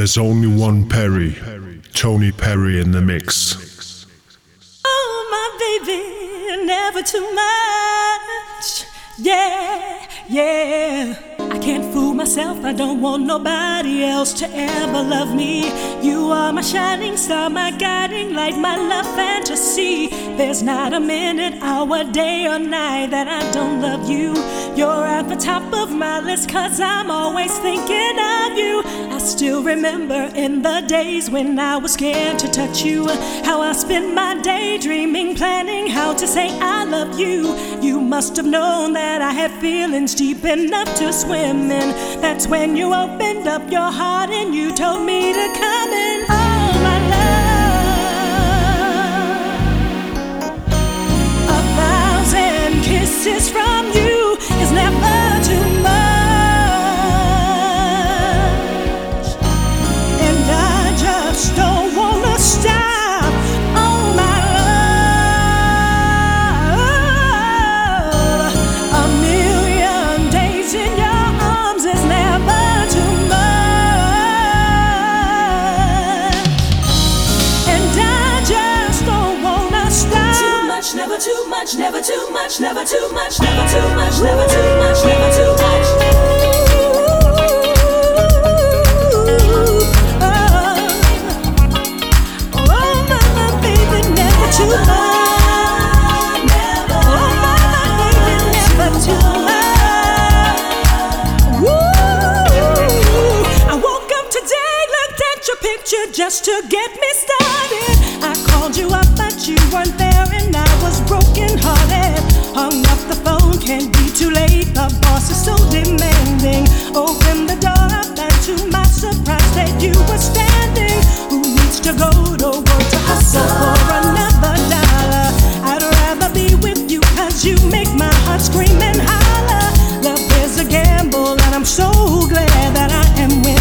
there's only one Perry. Tony Perry in the mix. Oh, my baby, never too much. Yeah, yeah. I can't fool myself, I don't want nobody else to ever love me. You are my shining star, my guiding light, my love fantasy. There's not a minute, hour, day, or night that I don't love you. You're at the top of my list, cause I'm always thinking of you. I still remember in the days when I was scared to touch you, how I spent my day dreaming, planning how to say I love you. You must have known that I had feelings deep enough to swim in. That's when you opened up your heart and you told me to come in. Oh, my love. Kisses from you much, never too much, never too much, never too much, never too much, never too much. Too much. just to get me started. Called you up, but you weren't there, and I was broken hearted. Hung up the phone, can't be too late. The boss is so demanding. Open the door up, and to my surprise, that you were standing. Who needs to go to work to hustle for another dollar? I'd rather be with you, cause you make my heart scream and holler. Love is a gamble, and I'm so glad that I am winning.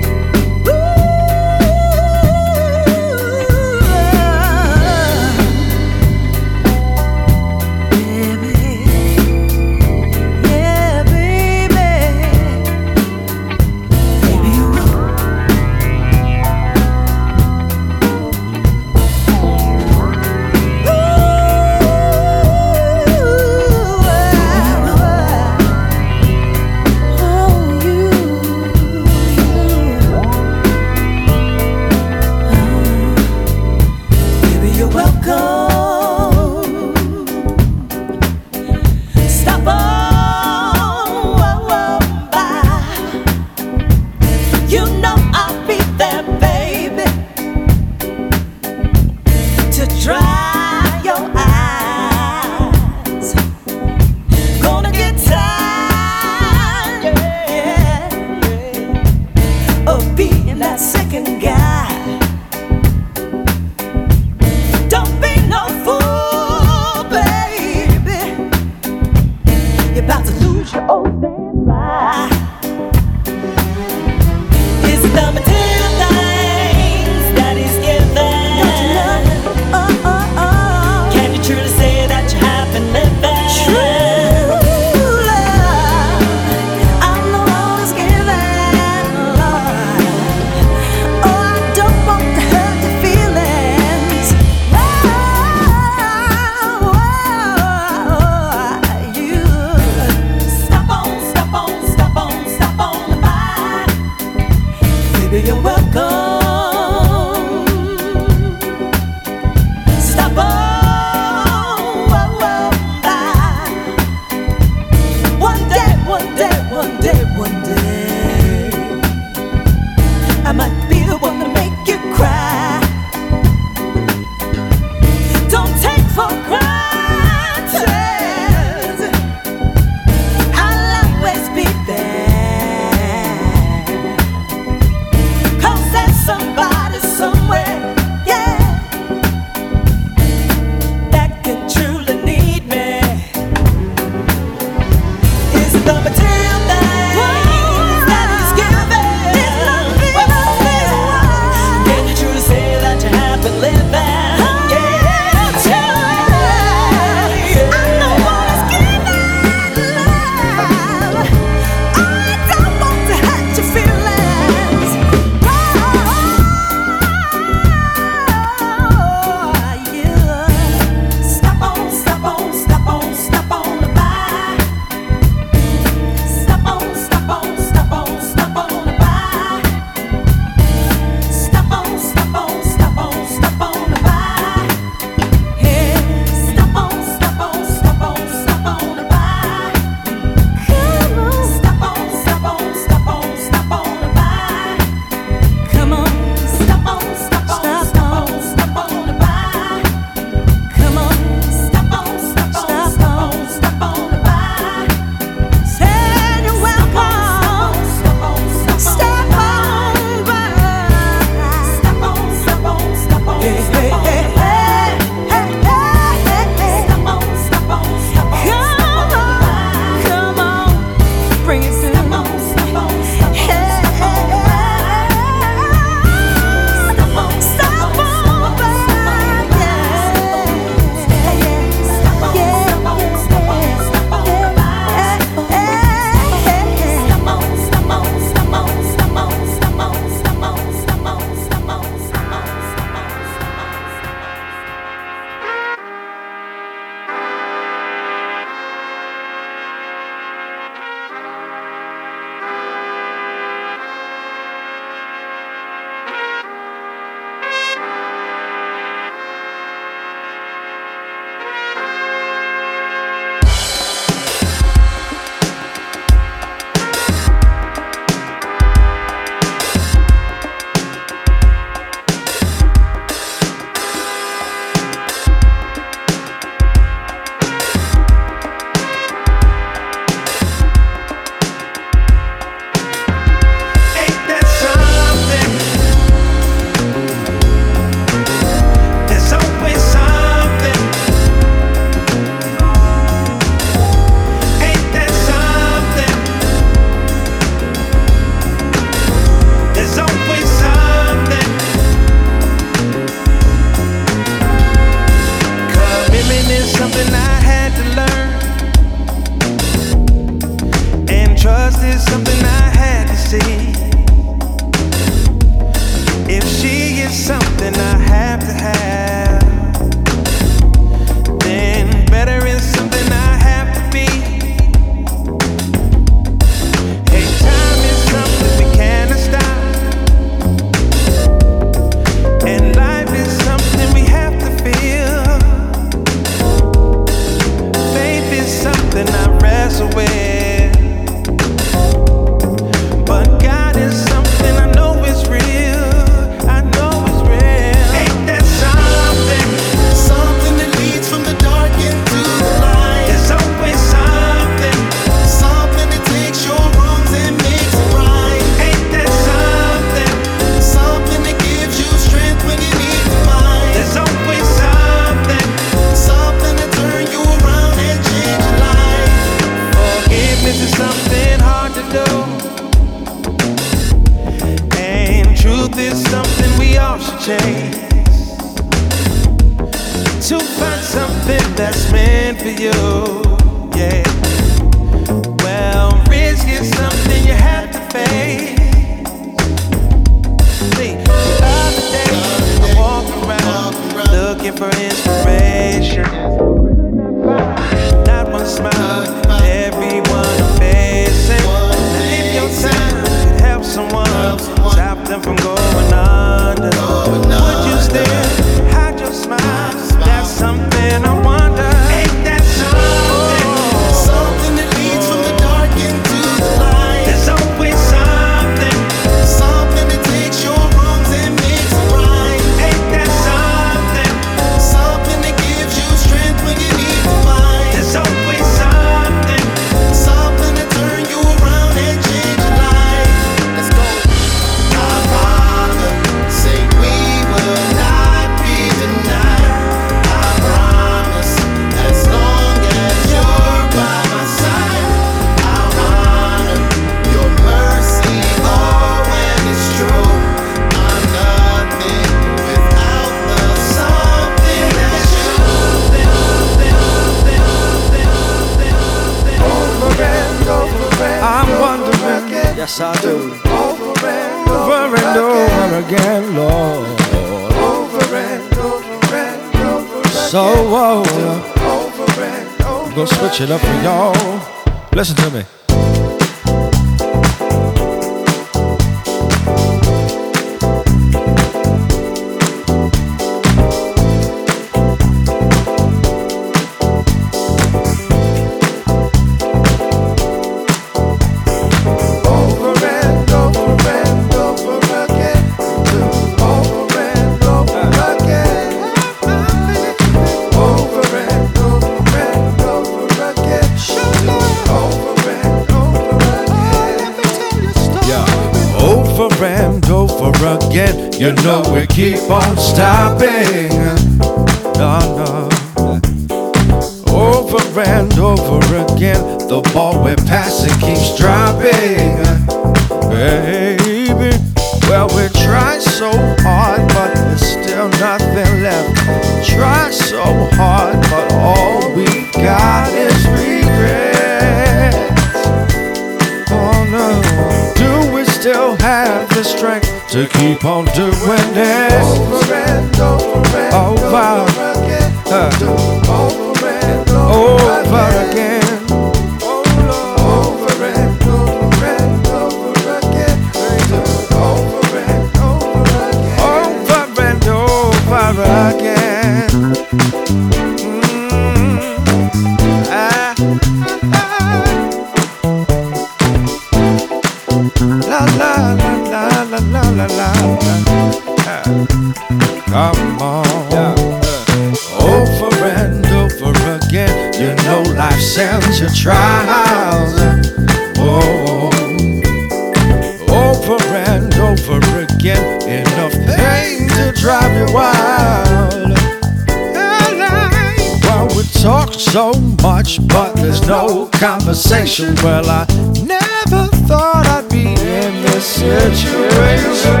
situation. Well, I never thought I'd be in this situation.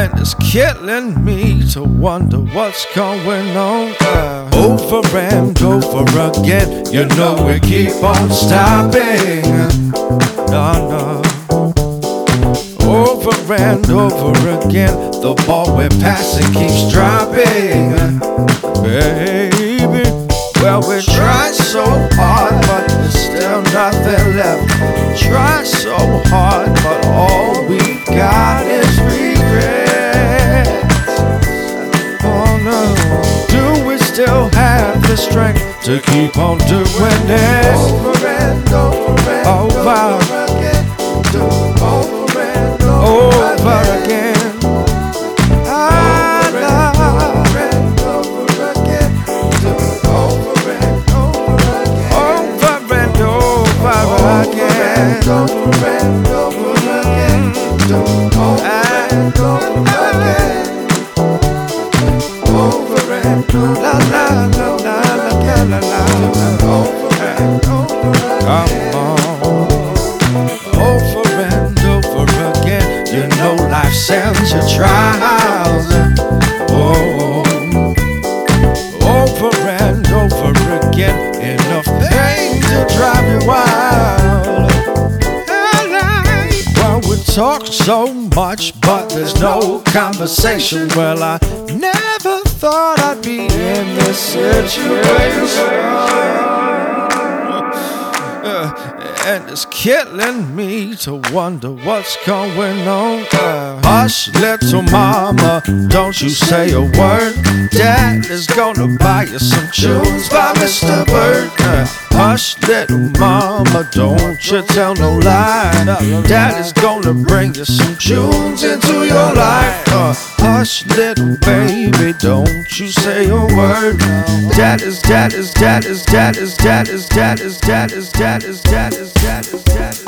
And it's killing me to wonder what's going on. Uh, over and over again, you know we keep on stopping. No, no. Over and over again, the ball we're passing keeps dropping. Hey. Well, we try so hard, but there's still nothing left. Try so hard, but all we got is regret. Oh no, do we still have the strength to keep on doing this? Over and over and oh, over Let go. Conversation. Well, I never thought I'd be in this situation. Uh, and it's killing me to wonder what's going on. Uh, hush, little mama, don't you say a word. Dad is gonna buy you some tunes by Mr. Bird. Uh, hush, little mama, don't you tell no lie. Dad is gonna bring you some tunes into your life. Uh, hush, little baby, don't you say a word. Dad is, dad is, dad is, dad is, dad is, dad is, dad is, dad is, dad is, dad is, jealous, jealous.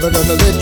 Never gonna let